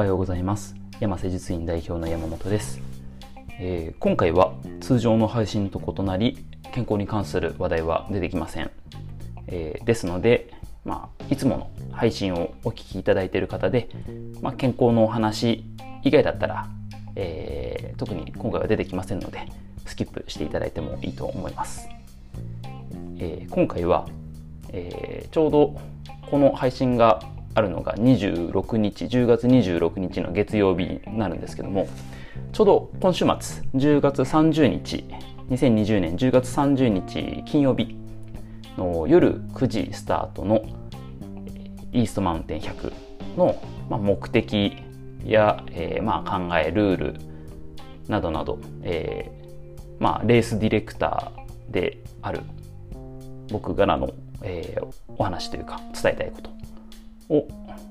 はようございます。山瀬術院代表の山本です、えー、今回は通常の配信と異なり健康に関する話題は出てきません、えー、ですので、まあ、いつもの配信をお聞きいただいている方で、まあ、健康のお話以外だったら、えー、特に今回は出てきませんのでスキップしていただいてもいいと思います、え今回は、えちょうどこの配信があるのが26日10月26日の月曜日になるんですけどもちょうど今週末10月30日2020年10月30日金曜日の夜9時スタートのイーストマウンテン100の目的や、えー、まあ考えルールなどなど、えー、まあレースディレクターである僕からの、えー、お話というか伝えたいことを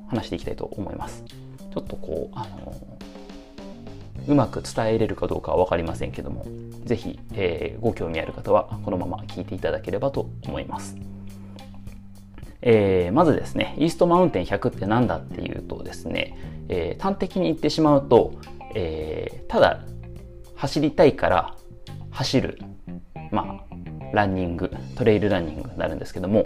話していきたいと思います。ちょっとこう、あのうまく伝えれるかどうかは分かりませんけども、是非、えー、ご興味ある方はこのまま聞いていただければと思います。えー、まずですね、イーストマウンテン100って何だっていうとですね、えー、端的に言ってしまうと、え、ただ走りたいから走る、まあ、ランニング、トレイルランニングになるんですけども、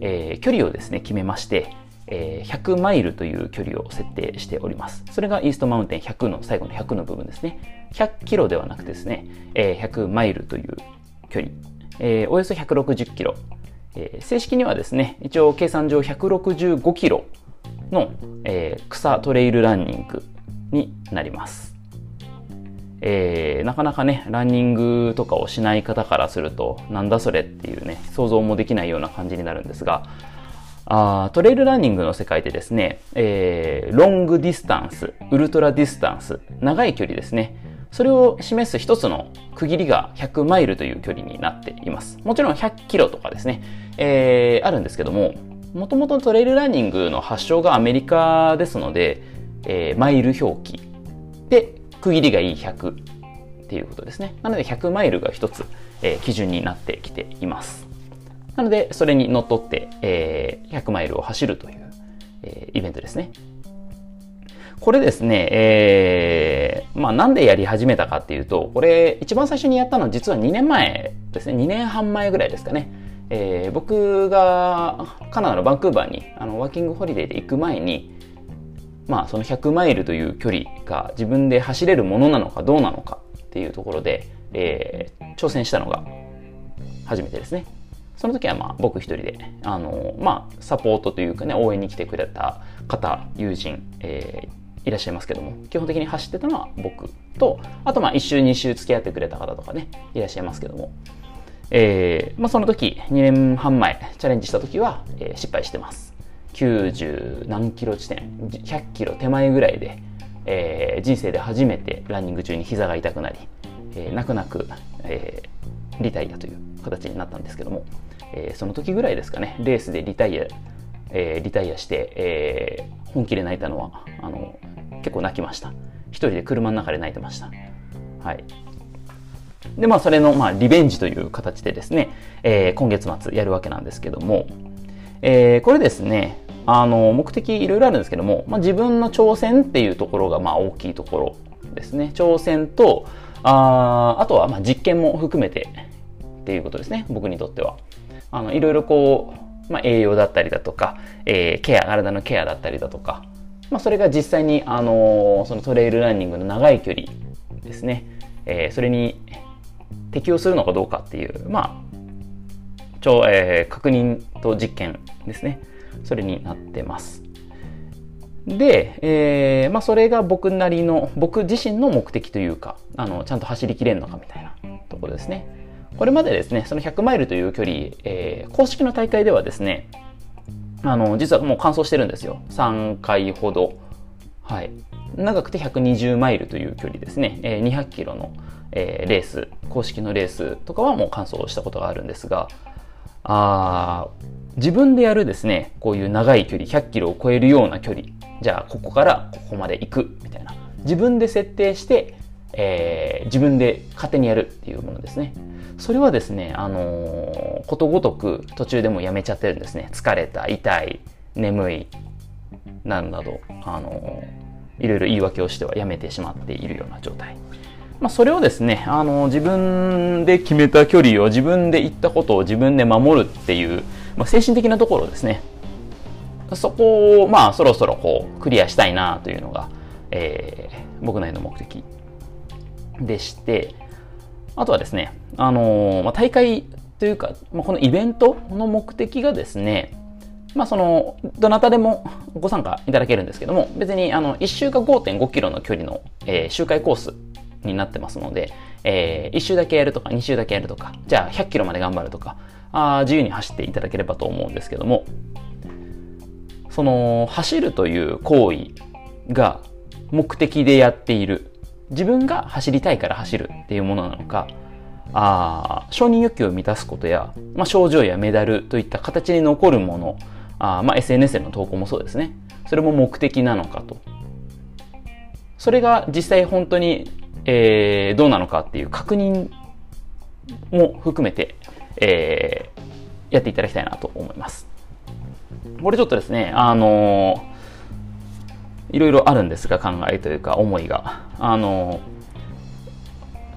え、距離をですね、決めまして、え100マイルという距離を設定しております。それがイーストマウンテン100の最後の100の部分ですね。100キロではなくてですね、え100マイルという距離、およそ160キロ。正式にはですね、一応計算上165キロの、草トレイルランニングになります。えー、なかなかね、ランニングとかをしない方からすると、なんだそれっていうね、想像もできないような感じになるんですが、あトレイルランニングの世界でですね、えー、ロングディスタンス、ウルトラディスタンス、長い距離ですね。それを示す一つの区切りが100マイルという距離になっています。もちろん100キロとかですね、えー、あるんですけども、もともとトレイルランニングの発祥がアメリカですので、えー、マイル表記で区切りがいい100っていうことですね。なので100マイルが一つ、えー、基準になってきています。なので、それにのっとって、えー、100マイルを走るという、えー、イベントですね。これですね、えー、まあなんでやり始めたかっていうと、これ一番最初にやったのは実は2年前ですね、2年半前ぐらいですかね。えー、僕がカナダのバンクーバーにあのワーキングホリデーで行く前に、まあその100マイルという距離が自分で走れるものなのかどうなのかっていうところで、えー、挑戦したのが初めてですね。その時はまあ僕一人で、あの、まあサポートというかね、応援に来てくれた方、友人、えー、いらっしゃいますけども、基本的に走ってたのは僕と、あとまあ一周二周付き合ってくれた方とかね、いらっしゃいますけども、えー、まあその時、2年半前、チャレンジした時は、えー、失敗してます。90何キロ地点、100キロ手前ぐらいで、えー、人生で初めてランニング中に膝が痛くなり、えー、泣く泣く、えー、リタイアという形になったんですけども、えー、その時ぐらいですかね、レースでリタイア、えー、リタイアして、えー、本気で泣いたのは、あの、結構泣きました。一人で車の中で泣いてました。はい。で、まあ、それの、まあ、リベンジという形でですね、えー、今月末やるわけなんですけども、えー、これですね、あの、目的いろいろあるんですけども、まあ、自分の挑戦っていうところが、まあ、大きいところですね。挑戦と、ああとは、まあ、実験も含めてっていうことですね。僕にとっては。あの、いろいろこう、まあ、栄養だったりだとか、えー、ケア、体のケアだったりだとか、まあ、それが実際に、あのー、そのトレイルランニングの長い距離ですね、えー、それに適用するのかどうかっていう、まあ、超、えー、確認と実験ですね。それになってます。で、えー、まあ、それが僕なりの、僕自身の目的というか、あの、ちゃんと走りきれるのかみたいなところですね。これまでですね、その100マイルという距離、えー、公式の大会ではですね、あの、実はもう完走してるんですよ。3回ほど。はい。長くて120マイルという距離ですね。えー、200キロの、えー、レース、公式のレースとかはもう完走したことがあるんですが、あ自分でやるですね、こういう長い距離、100キロを超えるような距離、じゃあここからここまで行くみたいな。自分で設定して、えー、自分で勝手にやるっていうものですね。それはですね、あのー、ことごとく途中でもやめちゃってるんですね。疲れた、痛い、眠い、などなど、あのいろいろ言い訳をしてはやめてしまっているような状態。まあ、それをですね、あの、自分で決めた距離を自分で言ったことを自分で守るっていう、まあ、精神的なところですね。そこを、まあ、そろそろこう、クリアしたいなというのが、えー、僕なりの目的でして、あとはですね、あの、まあ、大会というか、まあ、このイベントの目的がですね、まあ、その、どなたでもご参加いただけるんですけども、別に、あの、1周が5.5キロの距離の、えー、周回コースになってますので、えー、1周だけやるとか、2周だけやるとか、じゃあ100キロまで頑張るとか、あ自由に走っていただければと思うんですけども、その、走るという行為が目的でやっている、自分が走りたいから走るっていうものなのか、あ承認欲求を満たすことや、まあ、症状やメダルといった形に残るもの、あまあ、SNS での投稿もそうですね。それも目的なのかと。それが実際本当に、えー、どうなのかっていう確認も含めて、えー、やっていただきたいなと思います。これちょっとですね、あのー、いろいろあるんですが、考えというか思いが。あの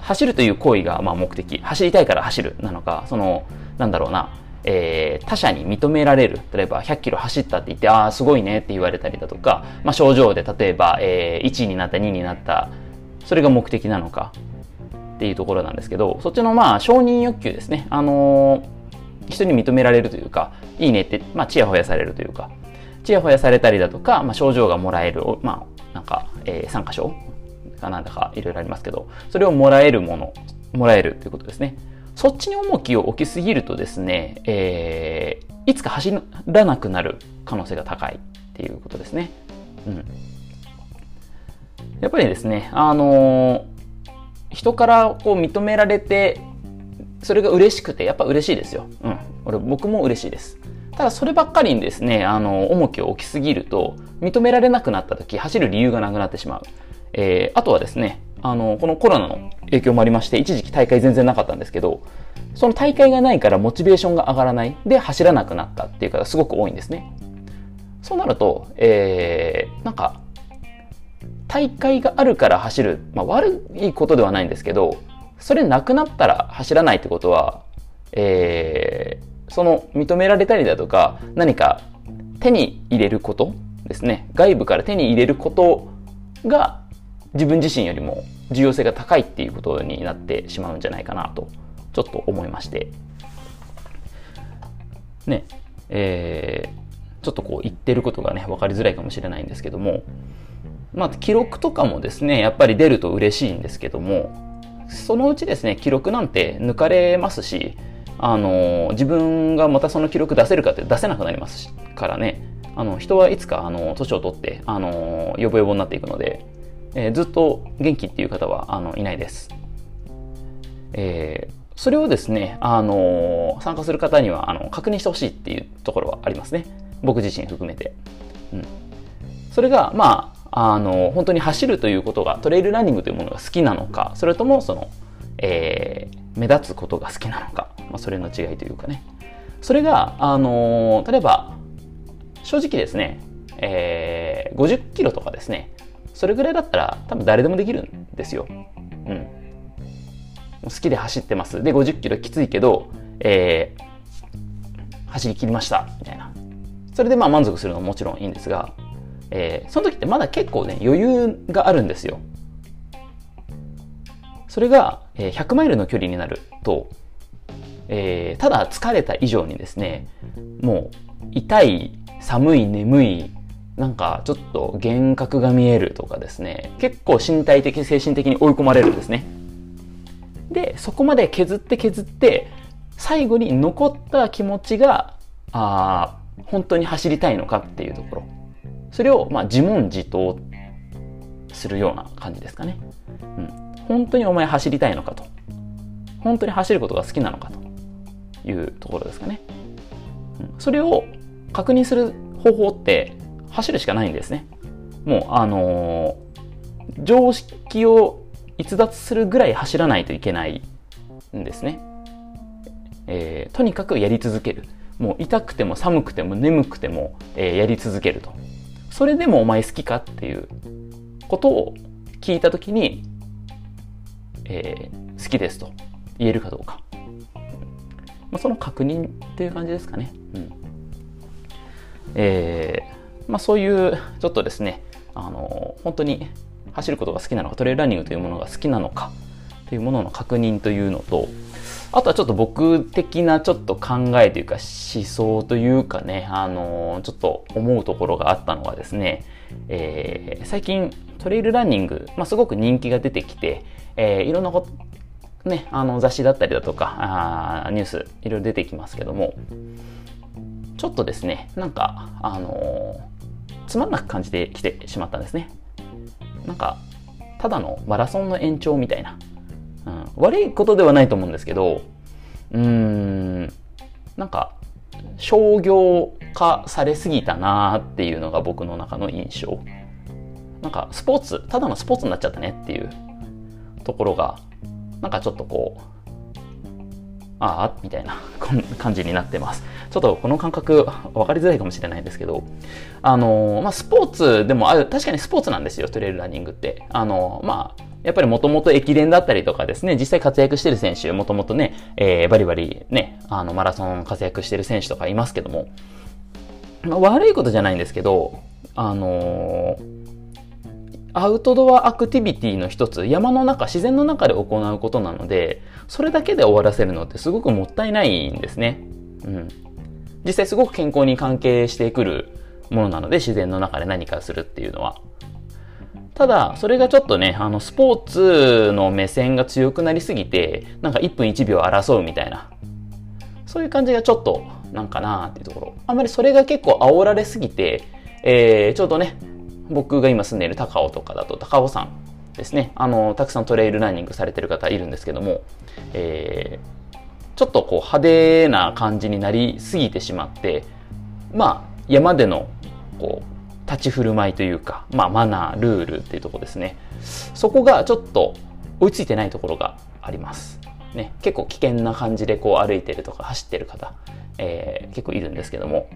走るという行為がまあ目的、走りたいから走るなのか、その、なんだろうな、えー、他者に認められる。例えば、100キロ走ったって言って、ああ、すごいねって言われたりだとか、まあ、症状で例えば、えー、1位になった、2位になった、それが目的なのかっていうところなんですけど、そっちのまあ、承認欲求ですね。あのー、人に認められるというか、いいねって、まあ、ちやほやされるというか、ちやほやされたりだとか、まあ、症状がもらえる、まあ、なんか、えー、参加賞かなんだかいろいろありますけど、それをもらえるもの、もらえるということですね。そっちに重きを置きすぎるとですね、えー、いつか走らなくなる可能性が高いっていうことですね。うん。やっぱりですね、あのー、人からこう認められて、それが嬉しくて、やっぱ嬉しいですよ。うん。俺、僕も嬉しいです。ただそればっかりにですね、あの、重きを置きすぎると、認められなくなった時、走る理由がなくなってしまう。えー、あとはですね、あの、このコロナの影響もありまして、一時期大会全然なかったんですけど、その大会がないからモチベーションが上がらない。で、走らなくなったっていう方すごく多いんですね。そうなると、えー、なんか、大会があるから走る。まあ、悪いことではないんですけど、それなくなったら走らないってことは、えー、その認められたりだとか、何か手に入れることですね。外部から手に入れることが自分自身よりも重要性が高いっていうことになってしまうんじゃないかなとちょっと思いましてねえー、ちょっとこう言ってることがね分かりづらいかもしれないんですけどもまあ記録とかもですねやっぱり出ると嬉しいんですけどもそのうちですね記録なんて抜かれますしあの自分がまたその記録出せるかって出せなくなりますからねあの人はいつかあの年を取ってあのヨボヨボになっていくのでえー、ずっと元気っていう方はあのいないです。えー、それをですね、あの、参加する方にはあの確認してほしいっていうところはありますね。僕自身含めて。うん、それが、まあ、あの本当に走るということが、トレイルランニングというものが好きなのか、それともその、えー、目立つことが好きなのか、まあ、それの違いというかね。それが、あの例えば、正直ですね、えー、50キロとかですね、それぐらいだったら多分誰でもできるんですよ。うん。好きで走ってます。で、50キロきついけど、えー、走り切りました。みたいな。それでまあ満足するのももちろんいいんですが、えー、その時ってまだ結構ね、余裕があるんですよ。それが、100マイルの距離になると、えー、ただ疲れた以上にですね、もう痛い、寒い、眠い、なんかちょっと幻覚が見えるとかですね、結構身体的、精神的に追い込まれるんですね。で、そこまで削って削って、最後に残った気持ちが、あ本当に走りたいのかっていうところ。それを、まあ、自問自答するような感じですかね。うん。本当にお前走りたいのかと。本当に走ることが好きなのかというところですかね。それを確認する方法って、走るしかないんですね。もう、あのー、常識を逸脱するぐらい走らないといけないんですね。えー、とにかくやり続ける。もう痛くても寒くても眠くても、えー、やり続けると。それでもお前好きかっていうことを聞いた時に、えー、好きですと言えるかどうか。まあ、その確認っていう感じですかね。うん。えー、まあそういうちょっとですね、あの本当に走ることが好きなのかトレイラーニングというものが好きなのかというものの確認というのとあとはちょっと僕的なちょっと考えというか思想というかね、あのちょっと思うところがあったのはですね、えー、最近トレイルランニング、まあ、すごく人気が出てきて、えー、いろんなこと、ね、あの雑誌だったりだとかあニュースいろいろ出てきますけどもちょっとですねなんかあの、つまんなく感じてきてしまったんですね。なんかただのマラソンの延長みたいな、うん、悪いことではないと思うんですけどうーん。なんか商業化されすぎたなーっていうのが僕の中の印象。なんかスポーツただのスポーツになっちゃったねっていうところがなんかちょっとこうああみたいな 感じになってます。ちょっとこの感覚分かりづらいかもしれないんですけど、あのまあ、スポーツでもある、確かにスポーツなんですよ、トレイルランニングって。あのまあ、やっぱりもともと駅伝だったりとかですね、実際活躍してる選手、もともとね、えー、バリバリね、あの、マラソン活躍してる選手とかいますけども、まあ、悪いことじゃないんですけど、あのーアウトドアアクティビティの一つ、山の中、自然の中で行うことなので、それだけで終わらせるのってすごくもったいないんですね。うん。実際すごく健康に関係してくるものなので、自然の中で何かするっていうのは。ただ、それがちょっとね、あの、スポーツの目線が強くなりすぎて、なんか1分1秒争うみたいな。そういう感じがちょっと、なんかなーっていうところ。あんまりそれが結構煽られすぎて、えー、ちょうどね、僕が今住んでいる高尾とかだと高尾山ですね。あの、たくさんトレイルランニングされてる方いるんですけども、えー、ちょっとこう派手な感じになりすぎてしまって、まあ、山での、こう、立ち振る舞いというか、まあ、マナー、ルールっていうとこですね。そこがちょっと追いついてないところがあります。ね、結構危険な感じでこう歩いてるとか走ってる方、えー、結構いるんですけども、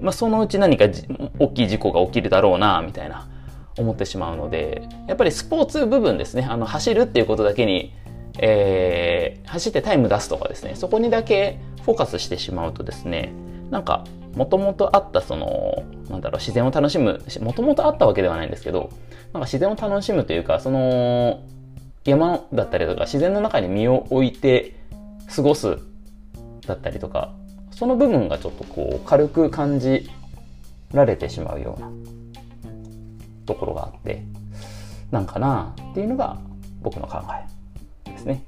まあ、そのうち何か大きい事故が起きるだろうな、みたいな、思ってしまうので、やっぱりスポーツ部分ですね、あの、走るっていうことだけに、えー、走ってタイム出すとかですね、そこにだけフォーカスしてしまうとですね、なんか、もともとあったその、なんだろう、自然を楽しむ、もともとあったわけではないんですけど、なんか自然を楽しむというか、その、山だったりとか自然の中に身を置いて過ごすだったりとか、その部分がちょっとこう軽く感じられてしまうようなところがあってなんかなっていうのが僕の考えですね。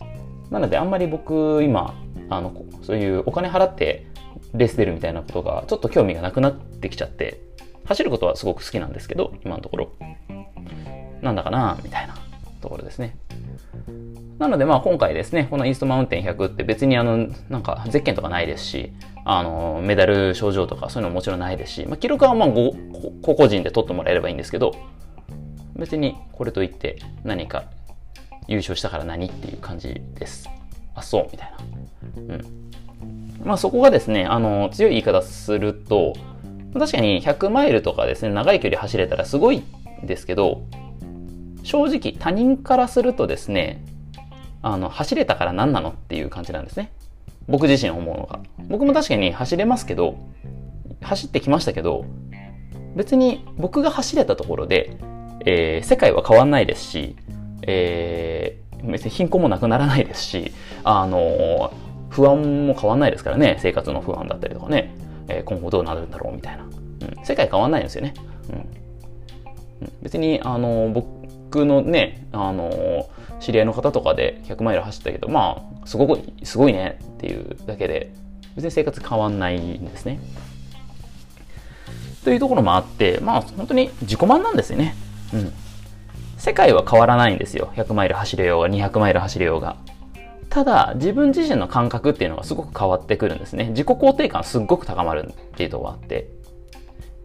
なのであんまり僕今あのそういうお金払ってレース出るみたいなことがちょっと興味がなくなってきちゃって走ることはすごく好きなんですけど今のところ。なんだかなみたいな。ところですねなのでまあ今回ですね、このイーストマウンテン100って別にあの、なんかゼッケンとかないですし、あの、メダル賞状とかそういうのももちろんないですし、まあ記録はまあご、個々人で取ってもらえればいいんですけど、別にこれといって何か優勝したから何っていう感じです。あ、そう、みたいな。うん。まあそこがですね、あの、強い言い方すると、確かに100マイルとかですね、長い距離走れたらすごいですけど、正直他人からするとですね、あの、走れたから何なのっていう感じなんですね。僕自身思うのが。僕も確かに走れますけど、走ってきましたけど、別に僕が走れたところで、えー、世界は変わんないですし、えー、別に貧困もなくならないですし、あのー、不安も変わんないですからね、生活の不安だったりとかね、えー、今後どうなるんだろうみたいな。うん、世界変わんないんですよね。うん、別に、あの僕僕のね、あの知り合いの方とかで100マイル走ったけど、まあ、すごく、すごいねっていうだけで、別に生活変わんないんですね。というところもあって、まあ、本当に自己満なんですよね。うん。世界は変わらないんですよ。100マイル走れようが、200マイル走れようが。ただ、自分自身の感覚っていうのがすごく変わってくるんですね。自己肯定感すっごく高まるっていうとこがあって。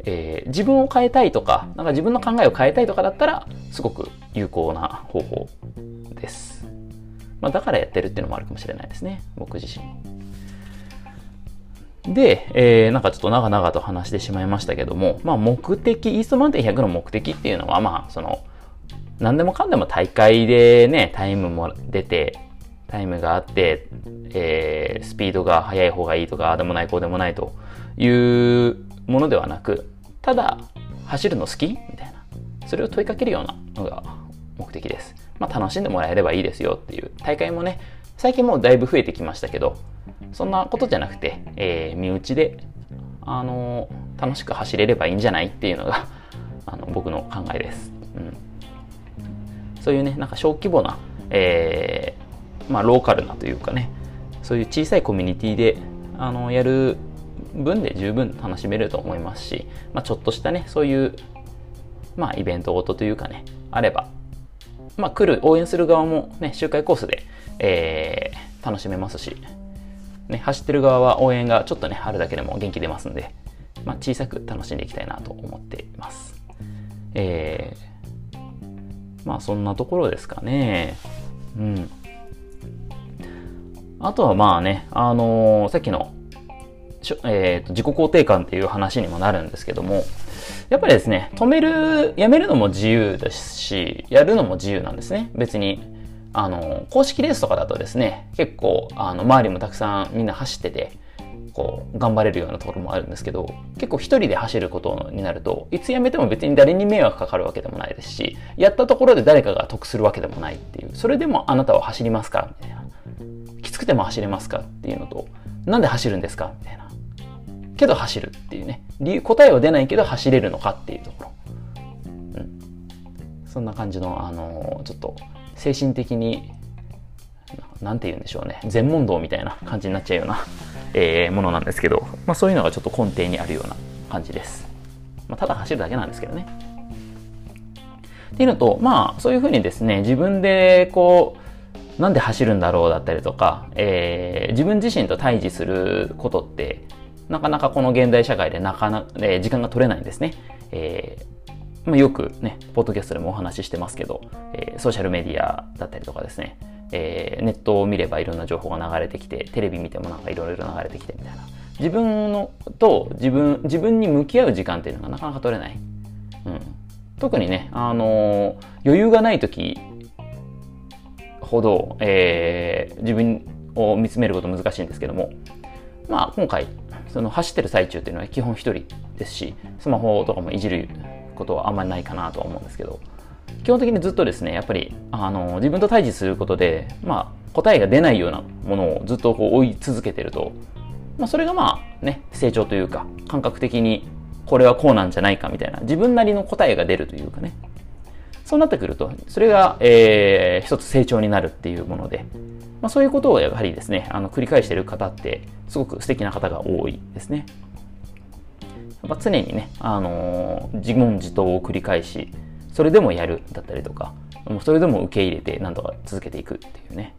えー、自分を変えたいとか、なんか自分の考えを変えたいとかだったら、すごく有効な方法です。まあ、だからやってるっていうのもあるかもしれないですね。僕自身。で、えー、なんかちょっと長々と話してしまいましたけども、まあ目的、イーストマウンテン100の目的っていうのは、まあその、何でもかんでも大会でね、タイムも出て、タイムがあって、えー、スピードが速い方がいいとか、あでもないこうでもないというものではなく、ただ、走るの好き？みたいな。それを問いかけるようなのが目的です。まあ楽しんでもらえればいいですよっていう。大会もね、最近もうだいぶ増えてきましたけど、そんなことじゃなくて、えー、身内で、あのー、楽しく走れればいいんじゃないっていうのが あの僕の考えです。うん、そういうね、なんか小規模な、えー、まあローカルなというかね、そういう小さいコミュニティで、あのやる分で十分楽しめると思いますし、まあ、ちょっとしたね、そういう、まあ、イベントごとというかね、あれば、まあ、来る、応援する側もね、周回コースで、えー、楽しめますし、ね、走ってる側は応援がちょっとね、あるだけでも元気出ますんで、まあ、小さく楽しんでいきたいなと思っています。えー、まあ、そんなところですかね。うん。あとはまあね、あのー、さっきの、えーと、自己肯定感っていう話にもなるんですけども、やっぱりですね、止める、やめるのも自由ですし、やるのも自由なんですね。別にあの、公式レースとかだとですね、結構、あの、周りもたくさんみんな走ってて、こう、頑張れるようなところもあるんですけど、結構一人で走ることになると、いつやめても別に誰に迷惑かかるわけでもないですし、やったところで誰かが得するわけでもないっていう、それでもあなたは走りますかみたいな。きつくても走れますかっていうのと、なんで走るんですかみたいな。けど走るっていうね。理由、答えは出ないけど走れるのかっていうところ。うん。そんな感じの、あのー、ちょっと、精神的に、なんて言うんでしょうね、全問答みたいな感じになっちゃうような、えー、ものなんですけど、まあそういうのがちょっと根底にあるような感じです。まあ、ただ走るだけなんですけどね。っていうのと、まあそういうふうにですね、自分でこう、なんで走るんだろうだったりとか、えー、自分自身と対峙することって、なかなかこの現代社会でなかなか、えー、時間が取れないんですね。えー、まあ、よくね、ポッドキャストでもお話ししてますけど、えー、ソーシャルメディアだったりとかですね、えー、ネットを見ればいろんな情報が流れてきて、テレビ見てもなんかいろいろ流れてきてみたいな。自分のと自分、自分に向き合う時間っていうのがなかなか取れない。うん。特にね、あの、余裕がない時ほど、えー、自分を見つめること難しいんですけども、まあ今回、その走ってる最中っていうのは基本一人ですし、スマホとかもいじることはあんまりないかなとは思うんですけど基本的にずっとですねやっぱりあの自分と対峙することで、まあ、答えが出ないようなものをずっとこう追い続けてると、まあ、それがまあね成長というか感覚的にこれはこうなんじゃないかみたいな自分なりの答えが出るというかね。そうなってくるとそれが、えー、一つ成長になるっていうもので、まあ、そういうことをやはりですねあの繰り返している方ってすごく素敵な方が多いですね。やっぱ常にね、あのー、自問自答を繰り返し、それでもやるだったりとか、それでも受け入れて何とか続けていくっていうね。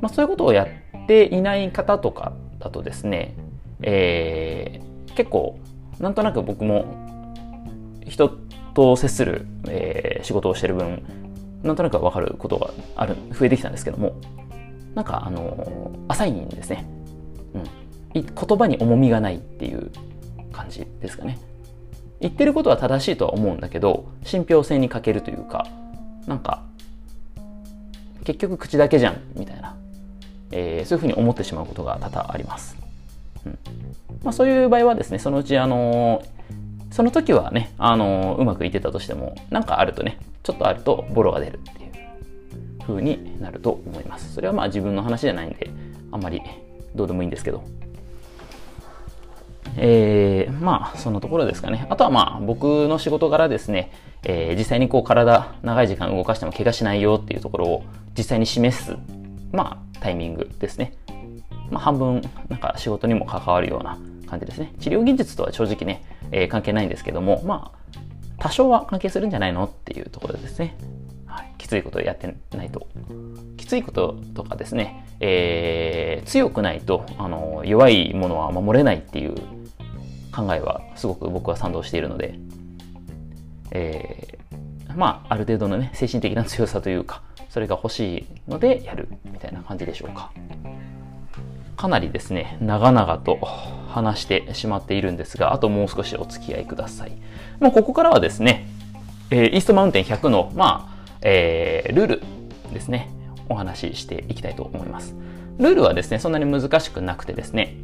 まあ、そういうことをやっていない方とかだとですね、えー、結構、なんとなく僕も人と接する、えー、仕事をしてる分、なんとなくわかることがある、増えてきたんですけども、なんかあのー、浅いんですね。うん。言葉に重みがないっていう感じですかね。言ってることは正しいとは思うんだけど、信憑性に欠けるというか、なんか、結局口だけじゃん、みたいな、えー、そういうふうに思ってしまうことが多々あります。うんまあ、そういう場合はですね、そのうち、あのー、その時はね、あのー、うまくいってたとしても、なんかあるとね、ちょっとあるとボロが出るっていう風になると思います。それはまあ自分の話じゃないんで、あんまりどうでもいいんですけど。えー、まあ、そのところですかね。あとはまあ、僕の仕事柄ですね、えー、実際にこう体、長い時間動かしても怪我しないよっていうところを実際に示す、まあ、タイミングですね。まあ、半分、なんか仕事にも関わるような感じですね。治療技術とは正直ね、えー、関係ないんですけども、まあ、多少は関係するんじゃないのっていうところですね。はい、きついことをやってないと。きついこととかですね、えー、強くないと、あの、弱いものは守れないっていう考えはすごく僕は賛同しているので、えー、まあ、ある程度のね、精神的な強さというか、それが欲しいのでやるみたいな感じでしょうか。かなりですね、長々と話してしまっているんですが、あともう少しお付き合いください。もうここからはですね、え、イーストマウンテン100の、まあ、えー、ルールですね、お話ししていきたいと思います。ルールはですね、そんなに難しくなくてですね、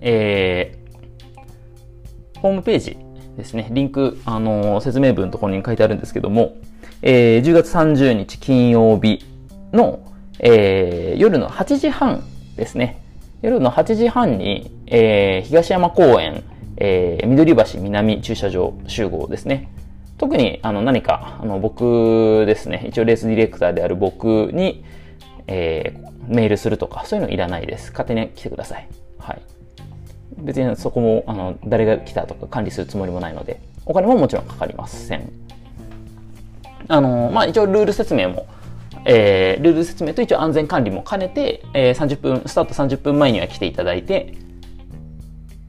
えー、ホームページですね、リンク、あのー、説明文のところに書いてあるんですけども、えー、10月30日金曜日の、えー、夜の8時半ですね。夜の8時半に、えー、東山公園、えー、緑橋南駐車場集合ですね。特にあの何かあの僕ですね、一応レースディレクターである僕に、えー、メールするとか、そういうのいらないです。勝手に来てください。はい。別にそこも、あの、誰が来たとか管理するつもりもないので、お金ももちろんかかりません。あの、まあ、一応ルール説明も、えー、ルール説明と一応安全管理も兼ねて、えー、30分、スタート30分前には来ていただいて、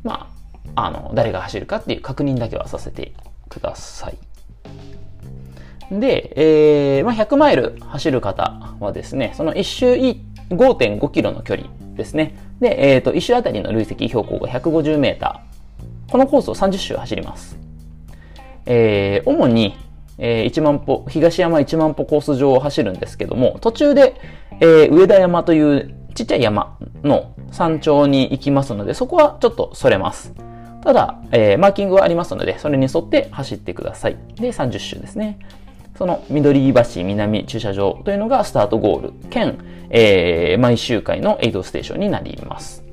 まあ、あの、誰が走るかっていう確認だけはさせてください。で、えー、まあ、100マイル走る方はですね、その1周5.5キロの距離ですね。で、えっ、ー、と、1周あたりの累積標高が150メーター。このコースを30周走ります。えー、主に、えー、1万歩、東山1万歩コース上を走るんですけども、途中で、えー、上田山というちっちゃい山の山頂に行きますので、そこはちょっとそれます。ただ、えー、マーキングはありますので、それに沿って走ってください。で、30周ですね。その緑橋南駐車場というのがスタートゴール兼、えー、毎周回のエイドステーションになります。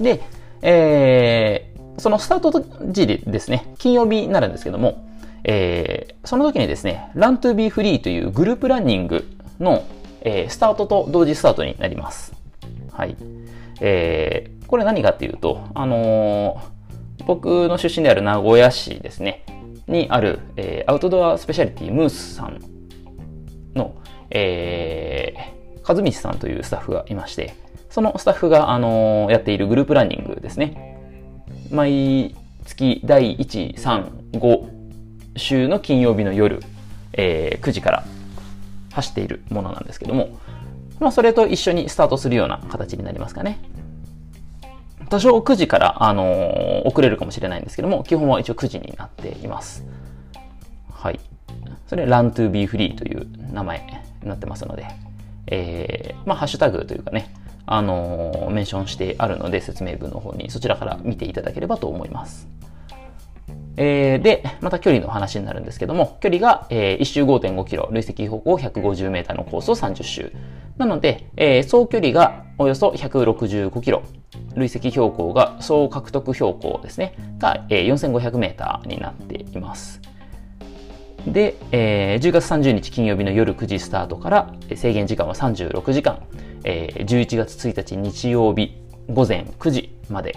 で、えー、そのスタート時ですね、金曜日になるんですけども、えー、その時にですね、Run to be free というグループランニングの、えー、スタートと同時スタートになります。はい。えー、これ何かっていうと、あのー、僕の出身である名古屋市ですね、にある、えー、アウトドアスペシャリティムースさんの、えー、和道さんというスタッフがいまして、そのスタッフが、あのー、やっているグループランニングですね。毎月第1、3、5週の金曜日の夜、えー、9時から走っているものなんですけども、まあ、それと一緒にスタートするような形になりますかね。多少9時から、あのー、遅れるかもしれないんですけども、基本は一応9時になっています。はい。それ、run to be free という名前になってますので、えー、まあ、ハッシュタグというかね、あのー、メンションしてあるので、説明文の方にそちらから見ていただければと思います。えー、で、また距離の話になるんですけども、距離が、えー、1周5.5キロ、累積方向150メーターのコースを30周。なので、えー、総距離がおよそ165キロ。累積標高が、総獲得標高ですね、が、えー、4500メーターになっています。で、えー、10月30日金曜日の夜9時スタートから、制限時間は36時間、えー、11月1日日曜日午前9時まで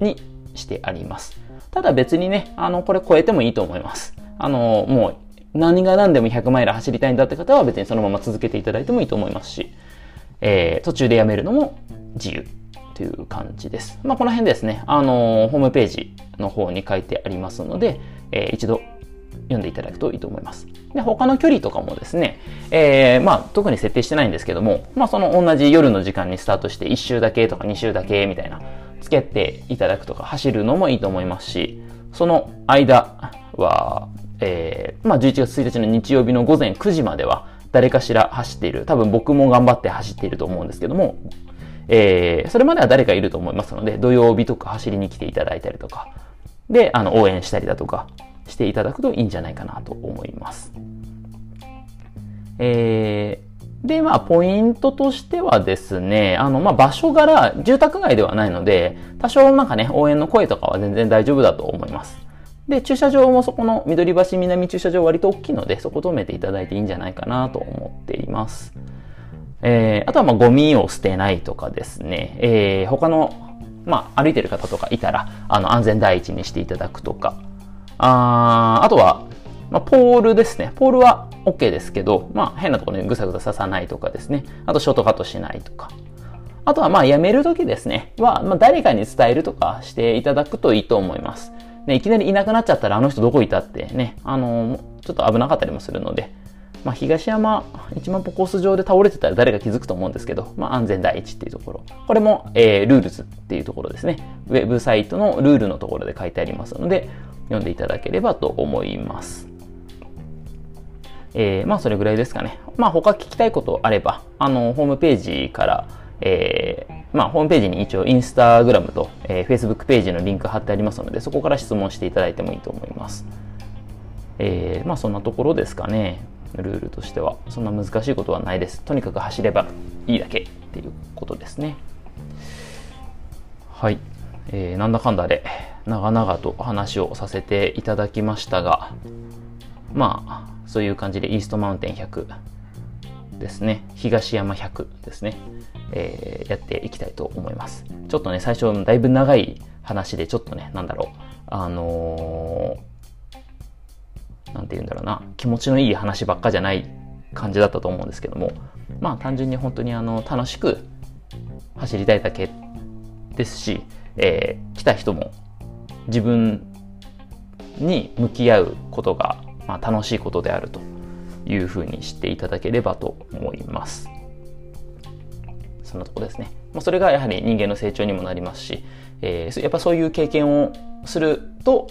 にしてあります。ただ別にね、あの、これ超えてもいいと思います。あの、もう何が何でも100マイル走りたいんだって方は別にそのまま続けていただいてもいいと思いますし、えー、途中でやめるのも自由という感じです。まあ、この辺ですね、あのー、ホームページの方に書いてありますので、えー、一度読んでいただくといいと思います。で、他の距離とかもですね、えー、まあ、特に設定してないんですけども、まあ、その同じ夜の時間にスタートして1周だけとか2周だけみたいな、つけていただくとか走るのもいいと思いますし、その間は、えー、まあ、11月1日の日曜日の午前9時までは誰かしら走っている。多分僕も頑張って走っていると思うんですけども、えー、それまでは誰かいると思いますので、土曜日とか走りに来ていただいたりとか、で、あの、応援したりだとかしていただくといいんじゃないかなと思います。えー、で、まあ、ポイントとしてはですね、あの、まあ、場所柄、住宅街ではないので、多少なんかね、応援の声とかは全然大丈夫だと思います。で、駐車場もそこの緑橋南駐車場割と大きいので、そこ止めていただいていいんじゃないかなと思っています。えー、あとはまあゴミを捨てないとかですね、えー、他の、まあ歩いてる方とかいたら、あの安全第一にしていただくとか、ああとは、まあ、ポールですね。ポールは OK ですけど、まあ、変なところにぐさぐさ刺さないとかですね。あと、ショートカットしないとか。あとは、まあ、やめるときですね。は、まあ、誰かに伝えるとかしていただくといいと思います。ね、いきなりいなくなっちゃったら、あの人どこいたってね、あの、ちょっと危なかったりもするので、まあ、東山1万歩コース上で倒れてたら誰が気づくと思うんですけど、まあ、安全第一っていうところ。これも、えー、 Rules っていうところですね。ウェブサイトのルールのところで書いてありますので、読んでいただければと思います。えー、まあそれぐらいですかね。まあ他聞きたいことあれば、あの、ホームページから、えー、まあホームページに一応インスタグラムと、えー、Facebook ページのリンク貼ってありますので、そこから質問していただいてもいいと思います。えー、まあそんなところですかね。ルールとしては。そんな難しいことはないです。とにかく走ればいいだけっていうことですね。はい。えー、なんだかんだで長々と話をさせていただきましたが、まあ、そういう感じでイーストマウンテン100ですね、東山100ですね、えー、やっていきたいと思います。ちょっとね、最初だいぶ長い話で、ちょっとね、なんだろう、あのー、なんて言うんだろうな、気持ちのいい話ばっかじゃない感じだったと思うんですけども、まあ単純に本当にあの楽しく走りたいだけですし、えー、来た人も自分に向き合うことが、まあ、楽しいことであるというふうに知っていただければと思います。そんなとこですね。まあ、それがやはり人間の成長にもなりますし、えー、やっぱそういう経験をすると、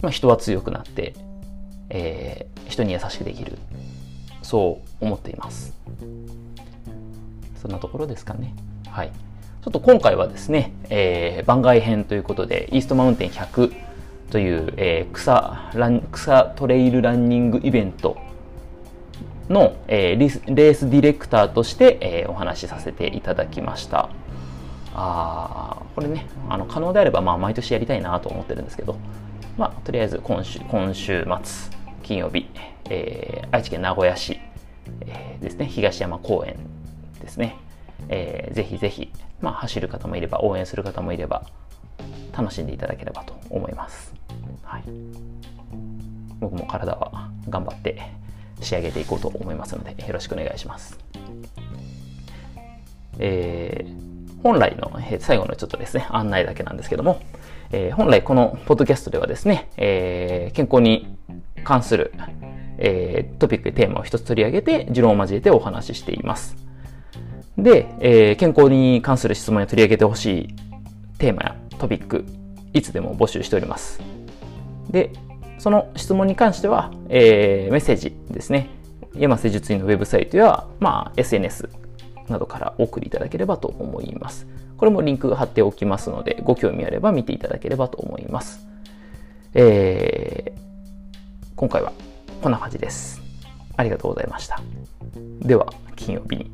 まあ、人は強くなって、えー、人に優しくできる。そう思っています。そんなところですかね。はい。ちょっと今回はですね、えー、番外編ということで、イーストマウンテン100という、えー、草ラン草トレイルランニングイベントの、えー、レースディレクターとして、えー、お話しさせていただきました。あこれね、あの可能であれば、まあ、毎年やりたいなと思ってるんですけど、まあ、とりあえず今週今週末、金曜日、えー、愛知県名古屋市、えー、ですね、東山公園ですね、えー、ぜひぜひまあ、走る方もいれば応援する方もいれば楽しんでいただければと思います、はい、僕も体は頑張って仕上げていこうと思いますのでよろしくお願いします、えー、本来のえ最後のちょっとですね案内だけなんですけども、えー、本来このポッドキャストではですね、えー、健康に関する、えー、トピックテーマを一つ取り上げて持論を交えてお話ししています。で、えー、健康に関する質問や取り上げてほしいテーマやトピック、いつでも募集しております。で、その質問に関しては、えー、メッセージですね。山瀬術院のウェブサイトや、まあ、SNS などからお送りいただければと思います。これもリンク貼っておきますので、ご興味あれば見ていただければと思います。えー、今回はこんな感じです。ありがとうございました。では、金曜日に